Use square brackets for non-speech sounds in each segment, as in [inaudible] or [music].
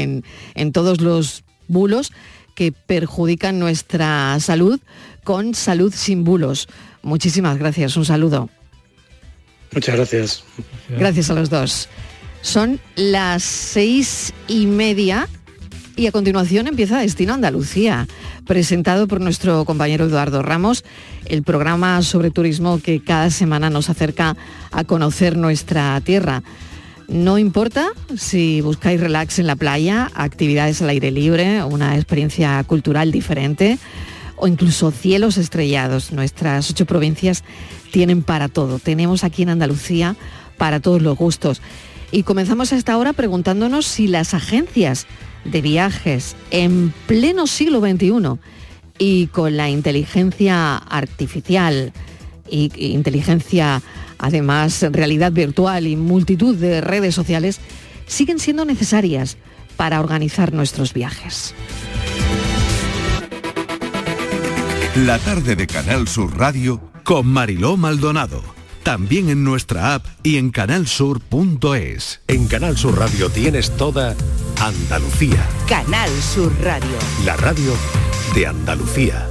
en, en todos los bulos que perjudican nuestra salud con salud sin bulos. Muchísimas gracias, un saludo. Muchas gracias. Gracias a los dos. Son las seis y media y a continuación empieza Destino Andalucía, presentado por nuestro compañero Eduardo Ramos, el programa sobre turismo que cada semana nos acerca a conocer nuestra tierra. No importa si buscáis relax en la playa, actividades al aire libre, una experiencia cultural diferente o incluso cielos estrellados. Nuestras ocho provincias tienen para todo. Tenemos aquí en Andalucía para todos los gustos. Y comenzamos a esta hora preguntándonos si las agencias de viajes en pleno siglo XXI y con la inteligencia artificial y inteligencia además realidad virtual y multitud de redes sociales siguen siendo necesarias para organizar nuestros viajes. La tarde de Canal Sur Radio con Mariló Maldonado. También en nuestra app y en canalsur.es. En Canal Sur Radio tienes toda Andalucía. Canal Sur Radio. La radio de Andalucía.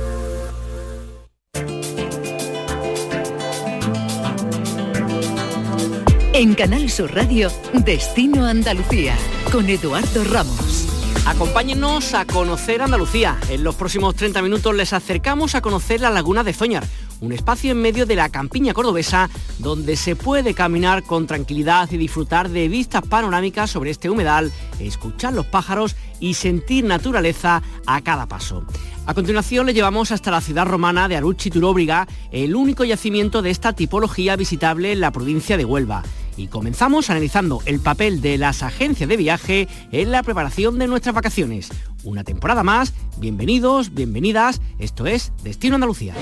En Canal Sur Radio, Destino Andalucía, con Eduardo Ramos. Acompáñenos a conocer Andalucía. En los próximos 30 minutos les acercamos a conocer la laguna de Zoñar, un espacio en medio de la campiña cordobesa donde se puede caminar con tranquilidad y disfrutar de vistas panorámicas sobre este humedal, escuchar los pájaros y sentir naturaleza a cada paso. A continuación le llevamos hasta la ciudad romana de Aruchi Turóbriga, el único yacimiento de esta tipología visitable en la provincia de Huelva. Y comenzamos analizando el papel de las agencias de viaje en la preparación de nuestras vacaciones. Una temporada más, bienvenidos, bienvenidas, esto es Destino Andalucía.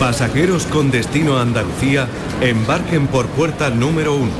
Pasajeros con destino a Andalucía, embarquen por puerta número 1.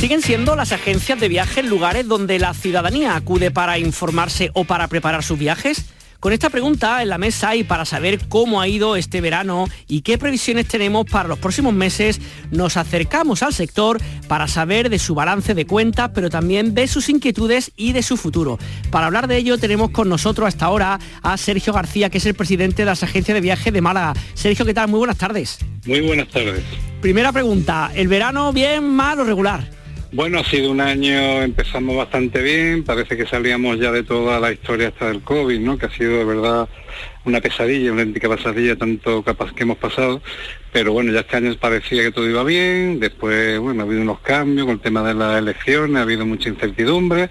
Siguen siendo las agencias de viaje lugares donde la ciudadanía acude para informarse o para preparar sus viajes. Con esta pregunta en la mesa y para saber cómo ha ido este verano y qué previsiones tenemos para los próximos meses, nos acercamos al sector para saber de su balance de cuentas, pero también de sus inquietudes y de su futuro. Para hablar de ello tenemos con nosotros hasta ahora a Sergio García, que es el presidente de las agencias de viaje de Málaga. Sergio, ¿qué tal? Muy buenas tardes. Muy buenas tardes. Primera pregunta, ¿el verano bien, mal o regular? Bueno, ha sido un año, empezamos bastante bien, parece que salíamos ya de toda la historia hasta del COVID, ¿no? Que ha sido de verdad una pesadilla, una auténtica pesadilla, tanto capaz que hemos pasado, pero bueno, ya este año parecía que todo iba bien, después, bueno, ha habido unos cambios con el tema de las elecciones, ha habido mucha incertidumbre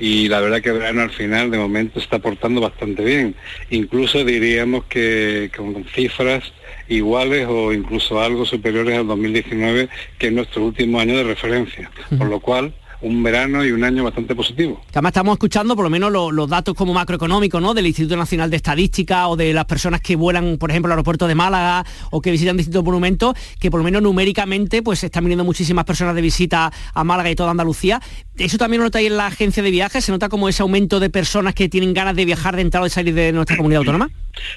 y la verdad que el verano al final de momento está portando bastante bien. Incluso diríamos que con cifras iguales o incluso algo superiores al 2019, que es nuestro último año de referencia. Por lo cual, un verano y un año bastante positivo. Además estamos escuchando por lo menos los, datos como macroeconómicos, ¿no? Del Instituto Nacional de Estadística o de las personas que vuelan, por ejemplo, al aeropuerto de Málaga o que visitan distintos monumentos, que por lo menos numéricamente pues están viniendo muchísimas personas de visita a Málaga y toda Andalucía. Eso también lo nota ahí en la agencia de viajes, se nota como ese aumento de personas que tienen ganas de viajar, de entrar o de salir de nuestra comunidad autónoma.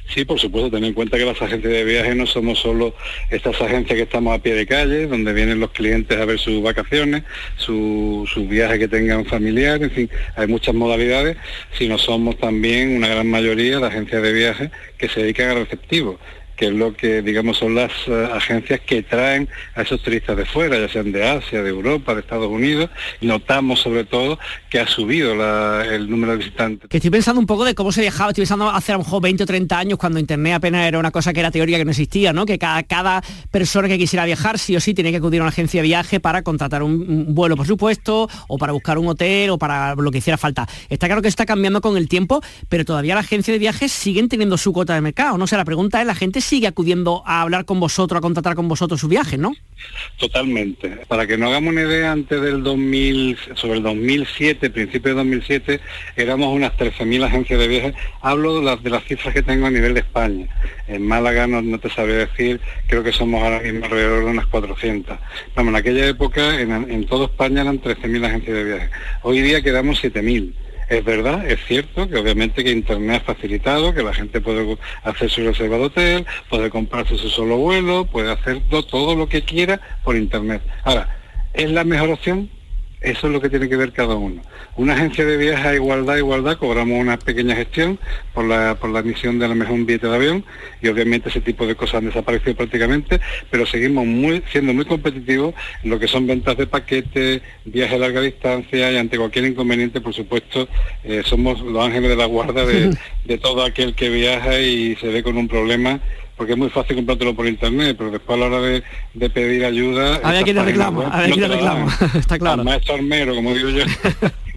Sí, por supuesto, ten en cuenta que las agencias de viajes no somos solo estas agencias que estamos a pie de calle, donde vienen los clientes a ver sus vacaciones, sus viajes que tengan familiares, en fin, hay muchas modalidades, sino somos también una gran mayoría de agencias de viajes que se dedican a receptivos que es lo que digamos son las eh, agencias que traen a esos turistas de fuera, ya sean de Asia, de Europa, de Estados Unidos, notamos sobre todo que ha subido el número de visitantes. Que estoy pensando un poco de cómo se viajaba, estoy pensando hace a lo mejor 20 o 30 años cuando Internet apenas era una cosa que era teórica que no existía, ¿no? Que cada, cada persona que quisiera viajar sí o sí tenía que acudir a una agencia de viaje para contratar un, vuelo, por supuesto, o para buscar un hotel o para lo que hiciera falta. Está claro que está cambiando con el tiempo, pero todavía las agencias de viajes siguen teniendo su cuota de mercado, ¿no? O sea, la pregunta es, la gente sigue acudiendo a hablar con vosotros, a contratar con vosotros su viaje, ¿no? Totalmente. Para que no hagamos una idea, antes del 2000, sobre el 2007, principio de 2007, éramos unas 13.000 agencias de viajes. Hablo de las, de las cifras que tengo a nivel de España. En Málaga no, te sabría decir, creo que somos ahora mismo alrededor de unas 400. Vamos, en aquella época en, en toda España eran 13.000 agencias de viajes. Hoy día quedamos 7.000 Es verdad, es cierto que obviamente que Internet ha facilitado, que la gente puede hacer su reserva de hotel, puede comprarse su solo vuelo, puede hacer todo lo que quiera por Internet. Ahora, ¿es la mejor opción? Eso es lo que tiene que ver cada uno. Una agencia de viajes a igualdad, igualdad, cobramos una pequeña gestión por la, por la emisión de la mejor billete de avión y obviamente ese tipo de cosas han desaparecido prácticamente, pero seguimos muy, siendo muy competitivos en lo que son ventas de paquetes, viajes a larga distancia y ante cualquier inconveniente, por supuesto, eh, somos los ángeles de la guarda de, [laughs] de todo aquel que viaja y se ve con un problema porque es muy fácil comprártelo por internet, pero después a la hora de, pedir ayuda... A ver quién le reclama, a ver quién le reclama, está claro. maestro armero, como digo yo. [laughs]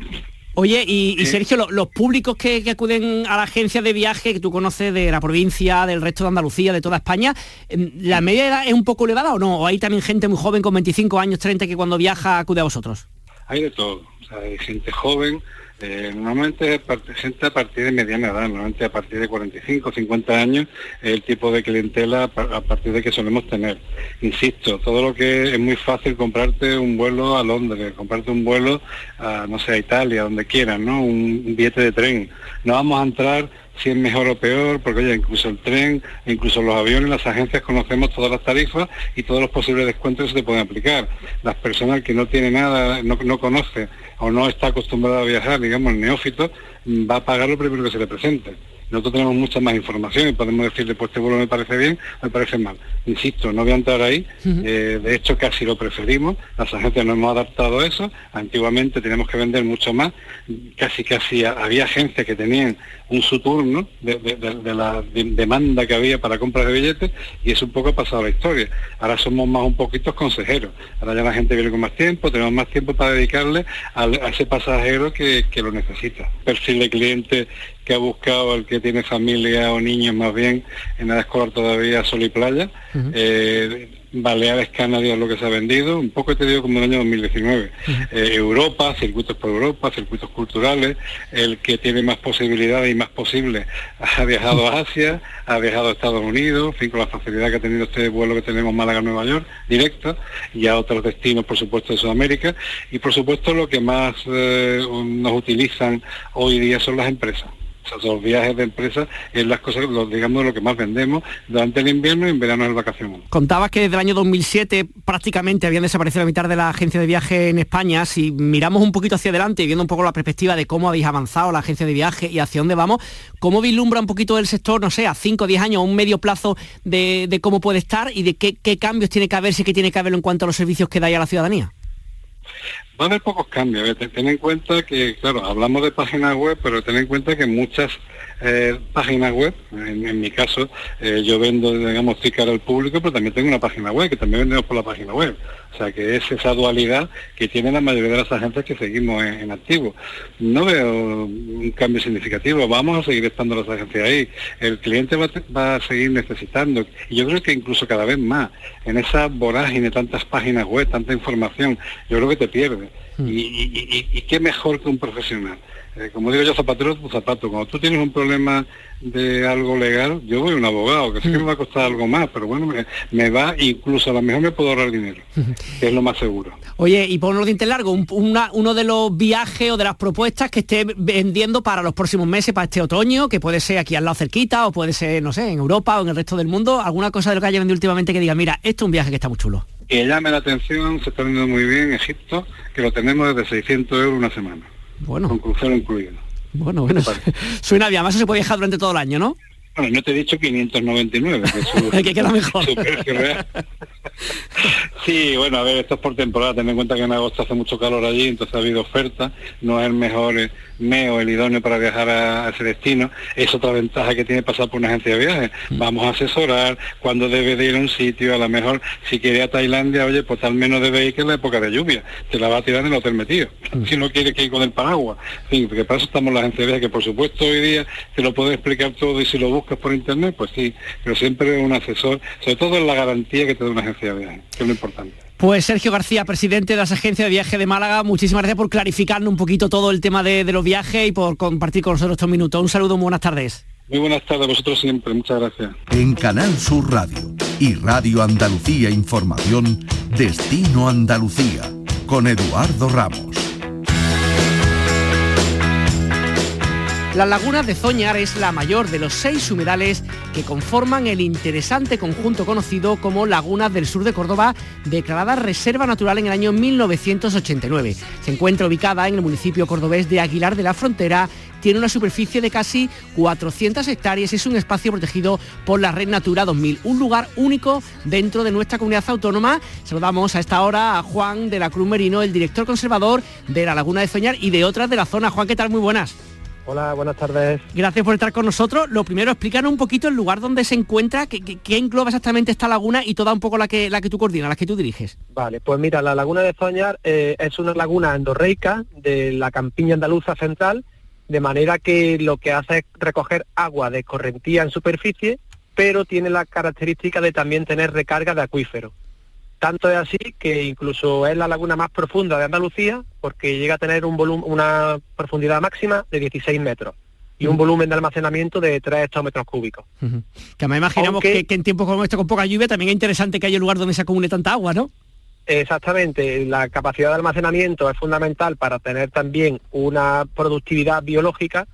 Oye, y, Sergio, los, públicos que, acuden a la agencia de viaje que tú conoces de la provincia, del resto de Andalucía, de toda España, em, ¿la media edad es un poco elevada o no? ¿O hay también gente muy joven con 25 años, 30 que cuando viaja acude a vosotros? Hay de todo. hay gente joven, eh, normalmente gente a partir de mediana edad, normalmente a partir de 45, 50 años, el tipo de clientela a partir de que solemos tener. Insisto, todo lo que es muy fácil comprarte un vuelo a Londres, comprarte un vuelo a, no sé, a Italia, donde quieran, ¿no? Un, billete de tren. No vamos a entrar si es mejor o peor, porque oye, incluso el tren, incluso los aviones, las agencias conocemos todas las tarifas y todos los posibles descuentos que se pueden aplicar. Las personas que no tienen nada, no, no conoce o no está acostumbrado a viajar, digamos, el neófito, va a pagar lo primero que se le presente. Nosotros tenemos mucha más información y podemos decirle, pues este vuelo me parece bien, me parece mal. Insisto, no voy a entrar ahí, eh, de hecho casi lo preferimos, las agencias nos hemos adaptado a eso, antiguamente teníamos que vender mucho más, casi casi había agencias que tenían un Saturno de, de, la demanda que había para compras de billetes y es un poco pasado la historia. Ahora somos más un poquito consejeros. Ahora ya la gente viene con más tiempo, tenemos más tiempo para dedicarle a, ese pasajero que, lo necesita. Perfil de cliente que ha buscado el que tiene familia o niños más bien en la escolar todavía sol y playa. Baleares, Canarias lo que se ha vendido, un poco te digo como en el año 2019. Eh, Europa, circuitos por Europa, circuitos culturales, el que tiene más posibilidades y más posibles ha viajado a Asia, ha viajado a Estados Unidos, fin, con la facilidad que ha tenido este vuelo que tenemos Málaga-Nueva York, directo, y a otros destinos, por supuesto, de Sudamérica, y por supuesto lo que más eh, nos utilizan hoy día son las empresas los viajes de empresa es las cosas, digamos, lo que más vendemos durante el invierno y en verano es vacaciones. Contabas que desde el año 2007 prácticamente habían desaparecido la mitad de la agencia de viaje en España. Si miramos un poquito hacia adelante y viendo un poco la perspectiva de cómo habéis avanzado la agencia de viaje y hacia dónde vamos, ¿cómo vislumbra un poquito el sector, no sé, a 5 o 10 años, un medio plazo de, cómo puede estar y de qué, qué cambios tiene que haber, si que tiene que haberlo en cuanto a los servicios que dais a la ciudadanía? Va a haber pocos cambios. Ten en cuenta que, claro, hablamos de páginas web, pero ten en cuenta que muchas eh, páginas web, en, mi caso, eh, yo vendo, digamos, ticket al público, pero también tengo una página web, que también vendemos por la página web. O sea, que es esa dualidad que tienen la mayoría de las agencias que seguimos en, activo. No veo un cambio significativo, vamos a seguir estando las agencias ahí. El cliente va, a seguir necesitando, y yo creo que incluso cada vez más, en esa vorágine, tantas páginas web, tanta información, yo creo que te pierdes. Mm. y qué mejor que un profesional eh, como digo yo, zapatero tu zapato. Cuando tú tienes un problema de algo legal, yo voy a un abogado, que sé que me va a costar algo más, pero bueno, me, va, incluso a lo mejor me puedo ahorrar dinero, que es lo más seguro. Oye, y por un dientes largo, uno de los viajes o de las propuestas que esté vendiendo para los próximos meses, para este otoño, que puede ser aquí al lado cerquita, o puede ser, no sé, en Europa o en el resto del mundo, alguna cosa de lo que haya vendido últimamente que diga, mira, esto es un viaje que está muy chulo. Que llame la atención, se está vendiendo muy bien Egipto, que lo tenemos desde 600 euros una semana. Bueno. Con crucero incluido. Bueno, bueno. [laughs] Suena bien, además se puede viajar durante todo el año, ¿no? Bueno, no te he dicho 599, que, es [laughs] que queda mejor. sí, bueno, a ver, esto es por temporada, ten en cuenta que en agosto hace mucho calor allí, entonces ha habido oferta, no es el mejor eh, meo, el idóneo para viajar a, ese destino, es otra ventaja que tiene pasar por una agencia de viajes. Mm. Vamos a asesorar cuándo debe de ir a un sitio, a lo mejor si quiere a Tailandia, oye, pues al menos debe ir que es la época de lluvia, te la va a tirar en el hotel metido, mm. si no quiere que ir con el paraguas. Sí, porque para eso estamos la agencia de viajes, que por supuesto hoy día te lo puede explicar todo y si lo buscas por internet, pues sí, pero siempre un asesor, sobre todo en la garantía que te da una agencia de viajes, que es lo importante. Pues Sergio García, presidente de las agencias de viaje de Málaga, muchísimas gracias por clarificarnos un poquito todo el tema de, los viajes y por compartir con nosotros estos minutos. Un saludo, muy buenas tardes. Muy buenas tardes a vosotros siempre, muchas gracias. En Canal Sur Radio y Radio Andalucía Información, Destino Andalucía, con Eduardo Ramos. La laguna de Zoñar es la mayor de los seis humedales que conforman el interesante conjunto conocido como Lagunas del Sur de Córdoba, declarada Reserva Natural en el año 1989. Se encuentra ubicada en el municipio cordobés de Aguilar de la Frontera tiene una superficie de casi 400 hectáreas y es un espacio protegido por la Red Natura 2000, un lugar único dentro de nuestra comunidad autónoma. Saludamos a esta hora a Juan de la Cruz Merino, el director conservador de la Laguna de Zoñar y de otras de la zona. Juan, ¿qué tal? Muy buenas. Hola, buenas tardes. Gracias por estar con nosotros. Lo primero, explícanos un poquito el lugar donde se encuentra, qué, engloba exactamente esta laguna y toda un poco la que, la que tú coordinas, la que tú diriges. Vale, pues mira, la laguna de Zoñar eh, es una laguna endorreica de la campiña andaluza central, de manera que lo que hace es recoger agua de correntía en superficie, pero tiene la característica de también tener recarga de acuífero. Tanto es así que incluso es la laguna más profunda de Andalucía porque llega a tener un volumen, una profundidad máxima de 16 metros y un volumen de almacenamiento de 3 hectómetros cúbicos. Que me imaginamos que, en tiempos como este con poca lluvia también es interesante que haya un lugar donde se acumule tanta agua, ¿no? Exactamente, la capacidad de almacenamiento es fundamental para tener también una productividad biológica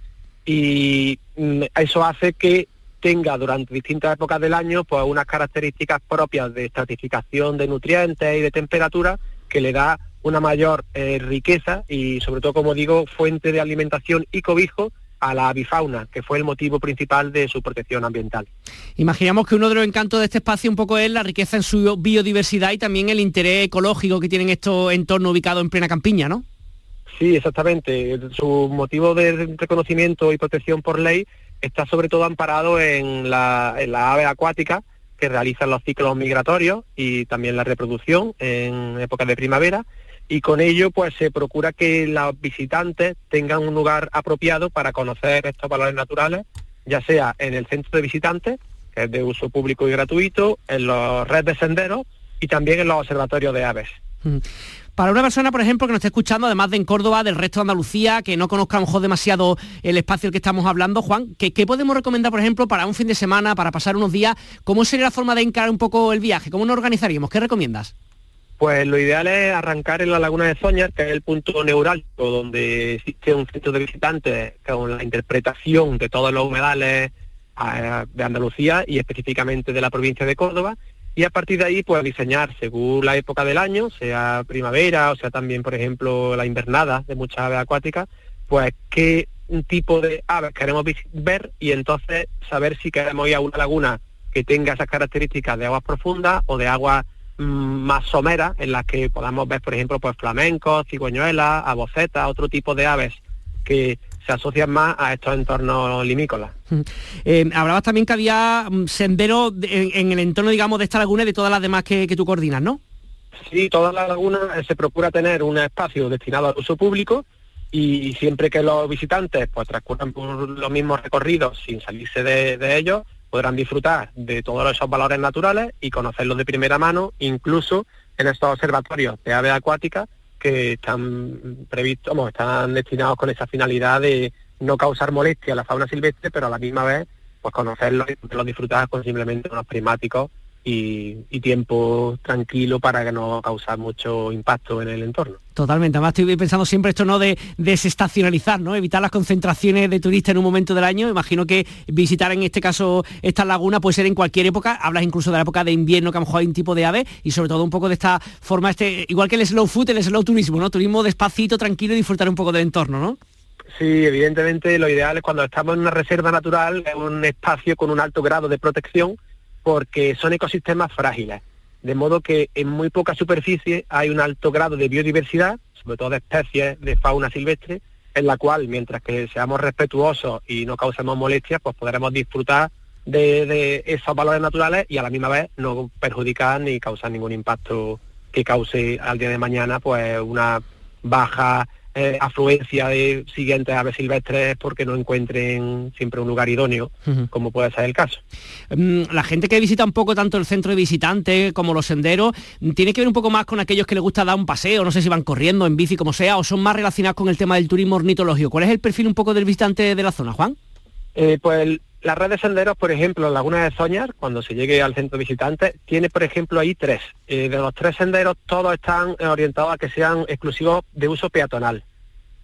y mm, eso hace que tenga durante distintas épocas del año pues unas características propias de estratificación de nutrientes y de temperatura que le da una mayor eh, riqueza y sobre todo como digo fuente de alimentación y cobijo a la avifauna, que fue el motivo principal de su protección ambiental. Imaginamos que uno de los encantos de este espacio un poco es la riqueza en su biodiversidad y también el interés ecológico que tienen estos entornos ubicados en plena campiña, ¿no? Sí, exactamente. Su motivo de reconocimiento y protección por ley está sobre todo amparado en la, en ave acuática que realizan los ciclos migratorios y también la reproducción en épocas de primavera y con ello pues se procura que los visitantes tengan un lugar apropiado para conocer estos valores naturales, ya sea en el centro de visitantes, que es de uso público y gratuito, en los redes de senderos y también en los observatorios de aves. Para una persona, por ejemplo, que nos esté escuchando, además de en Córdoba, del resto de Andalucía, que no conozca a lo mejor demasiado el espacio del que estamos hablando, Juan, ¿qué, podemos recomendar, por ejemplo, para un fin de semana, para pasar unos días? ¿Cómo sería la forma de encarar un poco el viaje? ¿Cómo nos organizaríamos? ¿Qué recomiendas? Pues lo ideal es arrancar en la Laguna de Zoñar, que es el punto neurálgico donde existe un centro de visitantes con la interpretación de todos los humedales eh, de Andalucía y específicamente de la provincia de Córdoba. Y a partir de ahí pues diseñar según la época del año, sea primavera o sea también por ejemplo la invernada de muchas aves acuáticas, pues qué tipo de aves queremos ver y entonces saber si queremos ir a una laguna que tenga esas características de aguas profundas o de aguas más someras en las que podamos ver por ejemplo pues flamencos, cigüeñuelas, abocetas, otro tipo de aves que se asocian más a estos entornos limícolas. Eh, hablabas también que había mm, senderos en, el entorno, digamos, de esta laguna y de todas las demás que, tú coordinas, ¿no? Sí, todas las lagunas eh, se procura tener un espacio destinado al uso público y siempre que los visitantes pues transcurran por los mismos recorridos sin salirse de, ellos, podrán disfrutar de todos esos valores naturales y conocerlos de primera mano, incluso en estos observatorios de aves acuáticas que están previstos, están destinados con esa finalidad de no causar molestia a la fauna silvestre, pero a la misma vez pues conocerlos y los disfrutar con simplemente unos primáticos y, tiempo tranquilo para que no causar mucho impacto en el entorno. Totalmente, además estoy pensando siempre esto no de desestacionalizar, ¿no? Evitar las concentraciones de turistas en un momento del año. Imagino que visitar en este caso esta laguna puede ser en cualquier época, hablas incluso de la época de invierno, que a lo mejor hay un tipo de ave, y sobre todo un poco de esta forma, este, igual que el slow food, el slow turismo, ¿no? Turismo despacito, tranquilo y disfrutar un poco del entorno, ¿no? Sí, evidentemente lo ideal es cuando estamos en una reserva natural, en un espacio con un alto grado de protección, porque son ecosistemas frágiles, de modo que en muy poca superficie hay un alto grado de biodiversidad, sobre todo de especies de fauna silvestre, en la cual, mientras que seamos respetuosos y no causemos molestias, pues podremos disfrutar de, esos valores naturales y a la misma vez no perjudicar ni causar ningún impacto que cause al día de mañana pues una baja eh, afluencia de siguientes aves silvestres porque no encuentren siempre un lugar idóneo, como puede ser el caso. Mm, la gente que visita un poco tanto el centro de visitantes como los senderos, tiene que ver un poco más con aquellos que les gusta dar un paseo, no sé si van corriendo, en bici, como sea, o son más relacionados con el tema del turismo ornitológico. ¿Cuál es el perfil un poco del visitante de la zona, Juan? Eh, pues la red de senderos, por ejemplo, Laguna de Soñar, cuando se llegue al centro de visitantes, tiene, por ejemplo, ahí tres. Eh, de los tres senderos, todos están orientados a que sean exclusivos de uso peatonal.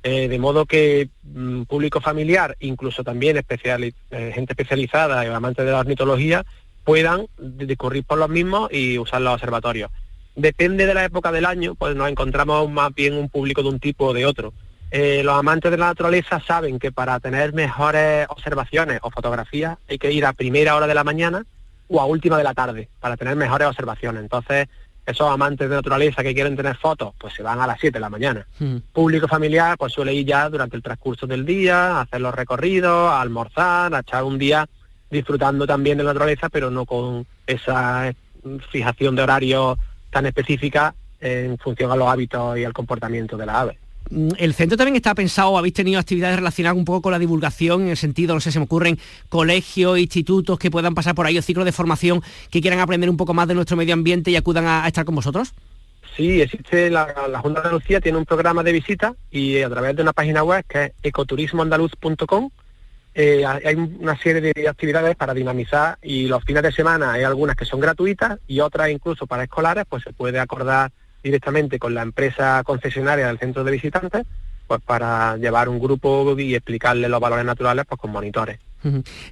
Eh, de modo que mm, público familiar, incluso también eh, gente especializada y amantes de la ornitología, puedan discurrir por los mismos y usar los observatorios. Depende de la época del año, pues nos encontramos más bien un público de un tipo o de otro. Eh, los amantes de la naturaleza saben que para tener mejores observaciones o fotografías hay que ir a primera hora de la mañana o a última de la tarde para tener mejores observaciones. Entonces, esos amantes de naturaleza que quieren tener fotos, pues se van a las 7 de la mañana. Hmm. Público familiar, pues suele ir ya durante el transcurso del día, a hacer los recorridos, a almorzar, a echar un día disfrutando también de la naturaleza, pero no con esa fijación de horario tan específica en función a los hábitos y al comportamiento de la ave. Mm, el centro también está pensado, habéis tenido actividades relacionadas un poco con la divulgación, en el sentido, no sé, se me ocurren colegios, institutos que puedan pasar por ahí, o ciclos de formación que quieran aprender un poco más de nuestro medio ambiente y acudan a, estar con vosotros. Sí, existe la, Junta de Andalucía, tiene un programa de visita y a través de una página web que es ecoturismoandaluz.com eh, hay una serie de actividades para dinamizar y los fines de semana hay algunas que son gratuitas y otras incluso para escolares, pues se puede acordar directamente con la empresa concesionaria del centro de visitantes, pues para llevar un grupo y explicarle los valores naturales pues con monitores.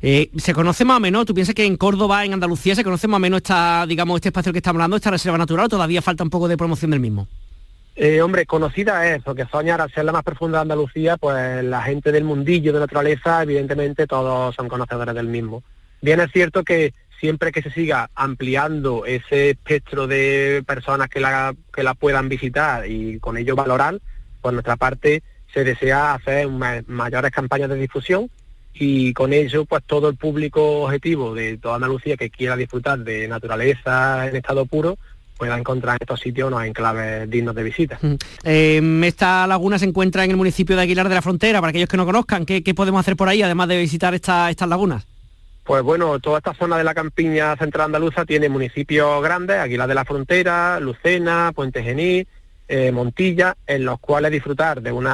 Eh, se conoce más o menos, tú piensas que en Córdoba, en Andalucía, se conoce más o menos esta, digamos, este espacio que estamos hablando, esta reserva natural, o todavía falta un poco de promoción del mismo? Eh, hombre, conocida es, porque Soñar, al ser la más profunda de Andalucía, pues la gente del mundillo de naturaleza, evidentemente todos son conocedores del mismo. Bien es cierto que siempre que se siga ampliando ese espectro de personas que la, que la puedan visitar y con ello valorar, por nuestra parte se desea hacer mayores campañas de difusión y con ello pues todo el público objetivo de toda Andalucía que quiera disfrutar de naturaleza en estado puro pueda encontrar en estos sitios unos enclaves dignos de visita. Em, esta laguna se encuentra en el municipio de Aguilar de la Frontera, para aquellos que no conozcan, ¿qué, podemos hacer por ahí además de visitar estas lagunas? Pues bueno, toda esta zona de la campiña central andaluza tiene municipios grandes, Aguilar de la Frontera, Lucena, Puente Genil, eh, Montilla, en los cuales disfrutar de un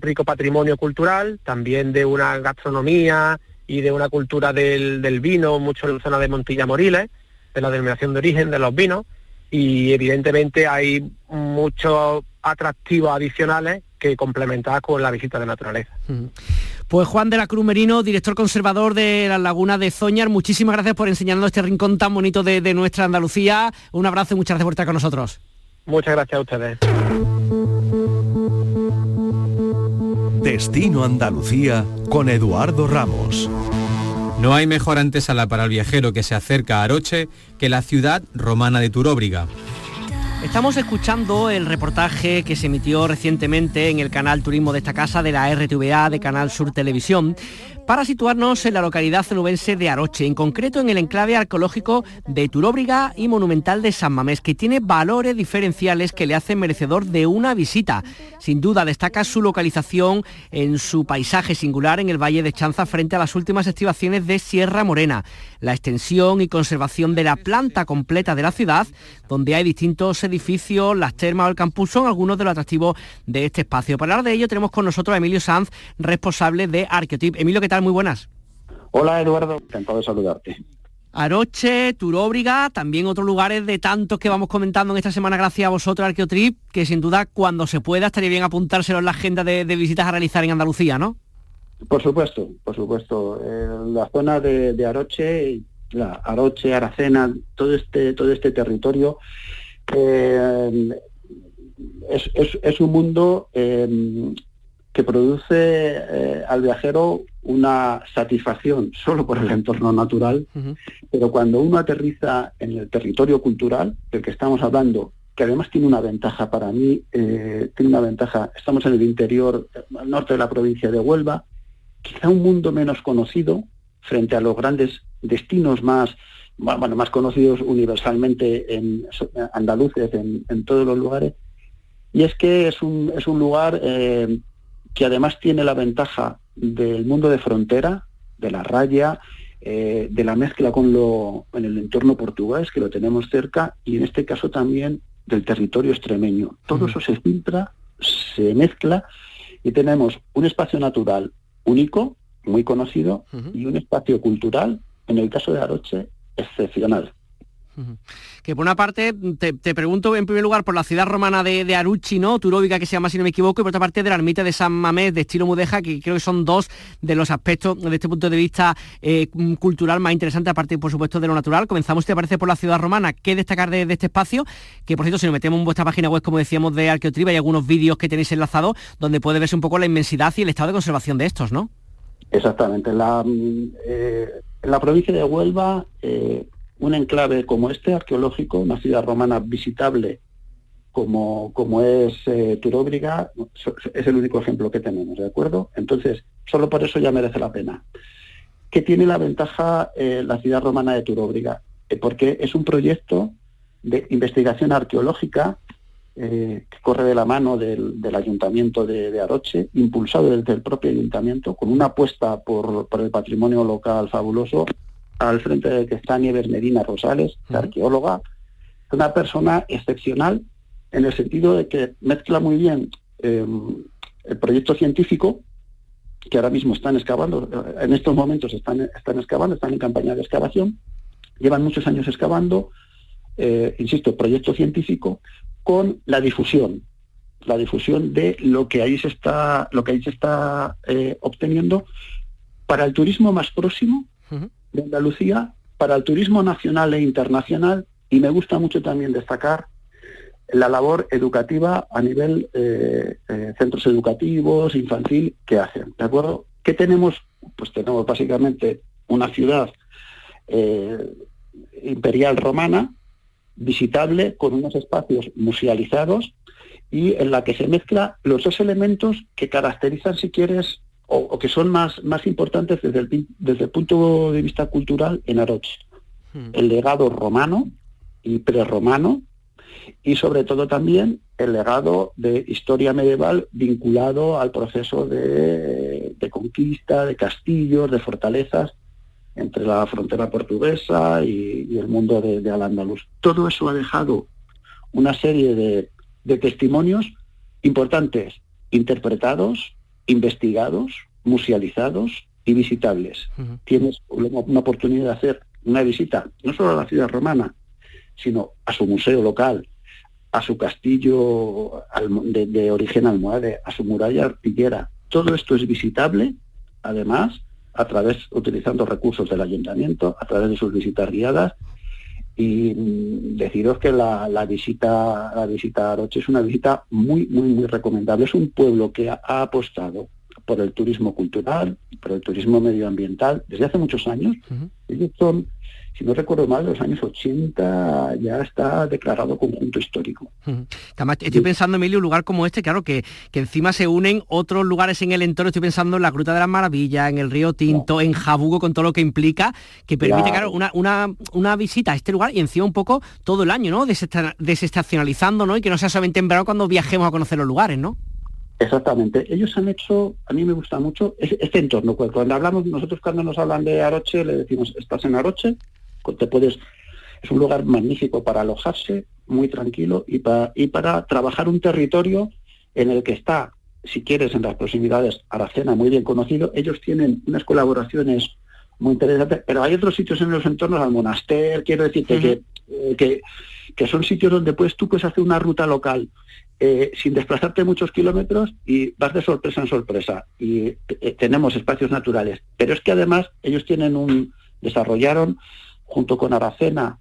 rico patrimonio cultural, también de una gastronomía y de una cultura del, vino, mucho en la zona de Montilla Moriles, de la denominación de origen de los vinos, y evidentemente hay muchos atractivos adicionales que complementar con la visita de naturaleza. Pues Juan de la Cruz Merino, director conservador de la Laguna de Zoñar, muchísimas gracias por enseñarnos este rincón tan bonito de, nuestra Andalucía. Un abrazo y muchas gracias por estar con nosotros. Muchas gracias a ustedes. Destino Andalucía con Eduardo Ramos. No hay mejor antesala para el viajero que se acerca a Aroche que la ciudad romana de Turóbriga. Estamos escuchando el reportaje que se emitió recientemente en el canal Turismo de esta casa de la RTVA de Canal Sur Televisión para situarnos en la localidad cenubense de Aroche, en concreto en el enclave arqueológico de Turóbriga y monumental de San Mamés, que tiene valores diferenciales que le hacen merecedor de una visita. Sin duda destaca su localización en su paisaje singular en el Valle de Chanza frente a las últimas estivaciones de Sierra Morena, la extensión y conservación de la planta completa de la ciudad, donde hay distintos edificios, las termas o el campus son algunos de los atractivos de este espacio. Para hablar de ello tenemos con nosotros a Emilio Sanz, responsable de Arqueotip. Emilio, ¿qué tal? Muy buenas. Hola Eduardo, encantado de saludarte. Aroche, Turóbriga, también otros lugares de tantos que vamos comentando en esta semana gracias a vosotros, Arqueotrip, que sin duda cuando se pueda estaría bien apuntárselo en la agenda de, visitas a realizar en Andalucía, ¿no? Por supuesto, por supuesto. la zona de, Aroche, la Aroche, Aracena, todo este, todo este territorio eh, es, un mundo eh, que produce eh, al viajero una satisfacción solo por el entorno natural, pero cuando uno aterriza en el territorio cultural del que estamos hablando, que además tiene una ventaja para mí, eh, tiene una ventaja, estamos en el interior, al norte de la provincia de Huelva, quizá un mundo menos conocido frente a los grandes destinos más, bueno, más conocidos universalmente en andaluces, en, todos los lugares, y es que es un, es un lugar eh, que además tiene la ventaja del mundo de frontera, de la raya, eh, de la mezcla con lo en el entorno portugués, que lo tenemos cerca, y en este caso también del territorio extremeño. Todo eso se filtra, se mezcla y tenemos un espacio natural único, muy conocido, y un espacio cultural, en el caso de Aroche, excepcional. Que por una parte, te, pregunto en primer lugar por la ciudad romana de, de Aruchi, ¿no? Turóbica, que se llama, si no me equivoco, y por otra parte de la ermita de San Mamés, de estilo mudeja, que creo que son dos de los aspectos, desde este punto de vista eh, cultural, más interesantes, aparte, por supuesto, de lo natural. Comenzamos, te parece, por la ciudad romana. ¿Qué destacar de, este espacio? Que, por cierto, si nos metemos en vuestra página web, como decíamos, de Arqueotriba, hay algunos vídeos que tenéis enlazados donde puede verse un poco la inmensidad y el estado de conservación de estos, ¿no? Exactamente. La, mm, eh, la provincia de Huelva, eh, un enclave como este, arqueológico, una ciudad romana visitable como, como es eh, Turóbriga, es el único ejemplo que tenemos, ¿de acuerdo? Entonces, solo por eso ya merece la pena. ¿Qué tiene la ventaja la ciudad romana de Turóbriga? porque es un proyecto de investigación arqueológica eh, que corre de la mano del, ayuntamiento de, Aroche, impulsado desde el propio ayuntamiento, con una apuesta por, el patrimonio local fabuloso, al frente de que está Nieves Medina Rosales, arqueóloga, una persona excepcional en el sentido de que mezcla muy bien em, el proyecto científico, que ahora mismo están excavando, en estos momentos están, están excavando, están en campaña de excavación, llevan muchos años excavando, eh, insisto, proyecto científico, con la difusión, la difusión de lo que ahí se está, lo que ahí se está eh, obteniendo para el turismo más próximo de Andalucía, para el turismo nacional e internacional, y me gusta mucho también destacar la labor educativa a nivel eh, eh, centros educativos, infantil, que hacen. ¿De acuerdo? ¿Qué tenemos? Pues tenemos básicamente una ciudad imperial romana, visitable con unos espacios musealizados y en la que se mezcla los dos elementos que caracterizan, si quieres, o, que son más, más importantes desde el, desde el punto de vista cultural en Aroche. Hmm. El legado romano y prerromano y sobre todo también el legado de historia medieval vinculado al proceso de, de conquista, de castillos, de fortalezas entre la frontera portuguesa y, el mundo de, Al-Ándalus. Todo eso ha dejado una serie de, testimonios importantes, interpretados, investigados, musealizados y visitables. Tienes una oportunidad de hacer una visita no solo a la ciudad romana, sino a su museo local, a su castillo de, de origen almohade, a su muralla artillera. Todo esto es visitable, además, a través, utilizando recursos del ayuntamiento, a través de sus visitas guiadas. Y deciros que la, visita la visita a Aroche es una visita muy, muy, muy recomendable. Es un pueblo que ha, apostado por el turismo cultural, por el turismo medioambiental desde hace muchos años. Ellos son si no recuerdo mal, los años 80 ya está declarado conjunto histórico. estoy pensando, Emilio, un lugar como este, claro, que, que encima se unen otros lugares en el entorno, estoy pensando en la Gruta de las Maravillas, en el Río Tinto, en Jabugo, con todo lo que implica, que permite, claro, una, una, una, visita a este lugar y encima un poco todo el año, ¿no? Desestacionalizando, ¿no? Y que no sea solamente en verano cuando viajemos a conocer los lugares, ¿no? Exactamente. Ellos han hecho, a mí me gusta mucho, este entorno. Cuando hablamos, nosotros cuando nos hablan de Aroche, le decimos, estás en Aroche, te puedes, es un lugar magnífico para alojarse, muy tranquilo y para, y para trabajar un territorio en el que está, si quieres, en las proximidades, Aracena, muy bien conocido. Ellos tienen unas colaboraciones muy interesantes, pero hay otros sitios en los entornos, al monaster, quiero decirte que, que, que, son sitios donde pues, tú puedes hacer una ruta local eh, sin desplazarte muchos kilómetros y vas de sorpresa en sorpresa. Y eh, tenemos espacios naturales. Pero es que además ellos tienen un, desarrollaron junto con Aracena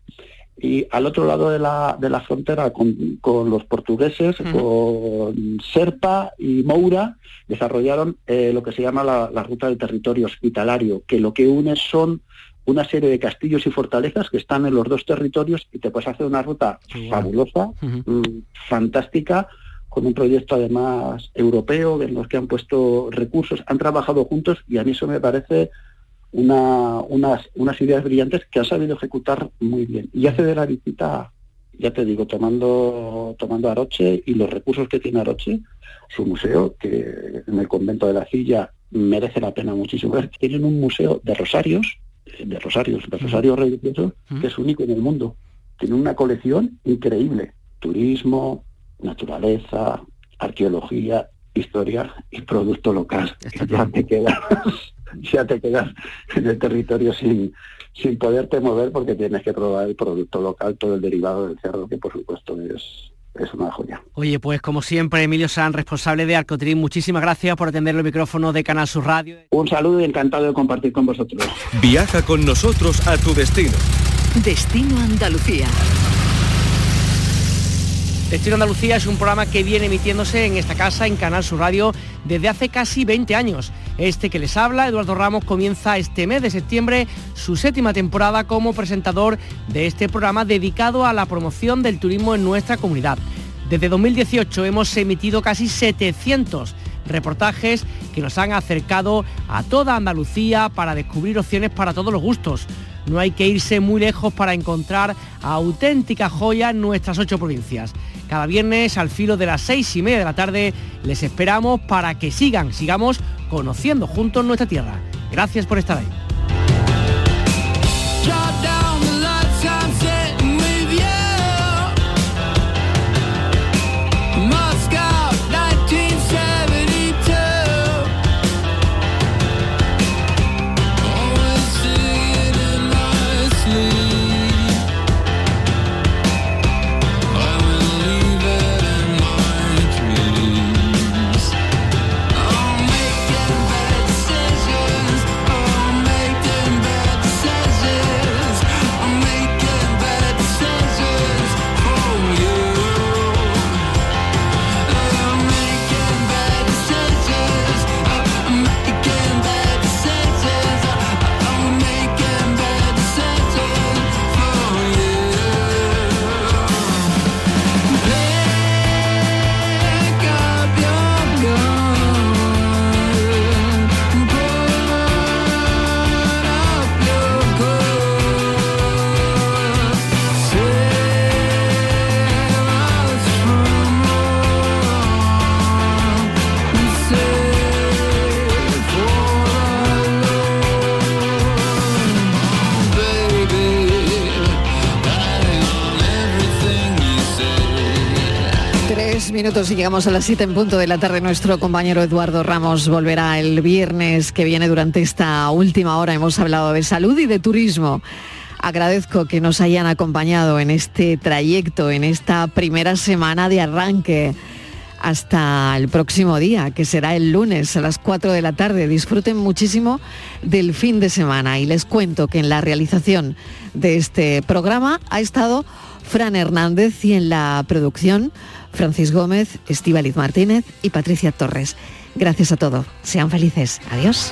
y al otro lado de la, de la frontera con, los portugueses, con Serpa y Moura, desarrollaron eh, lo que se llama la, ruta del territorio hospitalario, que lo que une son una serie de castillos y fortalezas que están en los dos territorios y te puedes hacer una ruta fabulosa, mm, fantástica, con un proyecto además europeo en los que han puesto recursos, han trabajado juntos y a mí eso me parece una, unas, unas ideas brillantes que ha sabido ejecutar muy bien. Y hace de la visita, ya te digo, tomando, tomando Aroche y los recursos que tiene Aroche, su museo, que en el convento de la Silla merece la pena muchísimo. Tienen un museo de rosarios, de rosarios, de rosarios religiosos, que es único en el mundo. Tiene una colección increíble. Turismo, naturaleza, arqueología, historia y producto local. [laughs] Ya te quedas, [laughs] ya te quedas en el territorio sin, sin poderte mover porque tienes que probar el producto local, todo el derivado del cerdo, que por supuesto es, es una joya. Oye, pues como siempre, Emilio San, responsable de Arcotrim, muchísimas gracias por atender el micrófono de Canal Sur Radio. Un saludo y encantado de compartir con vosotros. Viaja con nosotros a tu destino. Destino Andalucía. Destino Andalucía es un programa que viene emitiéndose en esta casa, en Canal Sur Radio, desde hace casi 20 años. Este que les habla, Eduardo Ramos, comienza este mes de septiembre su séptima temporada como presentador de este programa dedicado a la promoción del turismo en nuestra comunidad. Desde 2018 hemos emitido casi 700 reportajes que nos han acercado a toda Andalucía para descubrir opciones para todos los gustos. No hay que irse muy lejos para encontrar auténticas joyas en nuestras ocho provincias. Cada viernes al filo de las seis y media de la tarde les esperamos para que sigan, sigamos conociendo juntos nuestra tierra. Gracias por estar ahí. Minutos y llegamos a las 7 en punto de la tarde. Nuestro compañero Eduardo Ramos volverá el viernes que viene durante esta última hora. Hemos hablado de salud y de turismo. Agradezco que nos hayan acompañado en este trayecto, en esta primera semana de arranque hasta el próximo día, que será el lunes a las 4 de la tarde. Disfruten muchísimo del fin de semana y les cuento que en la realización de este programa ha estado Fran Hernández y en la producción Francis Gómez, Estíbaliz Martínez y Patricia Torres. Gracias a todos. Sean felices. Adiós.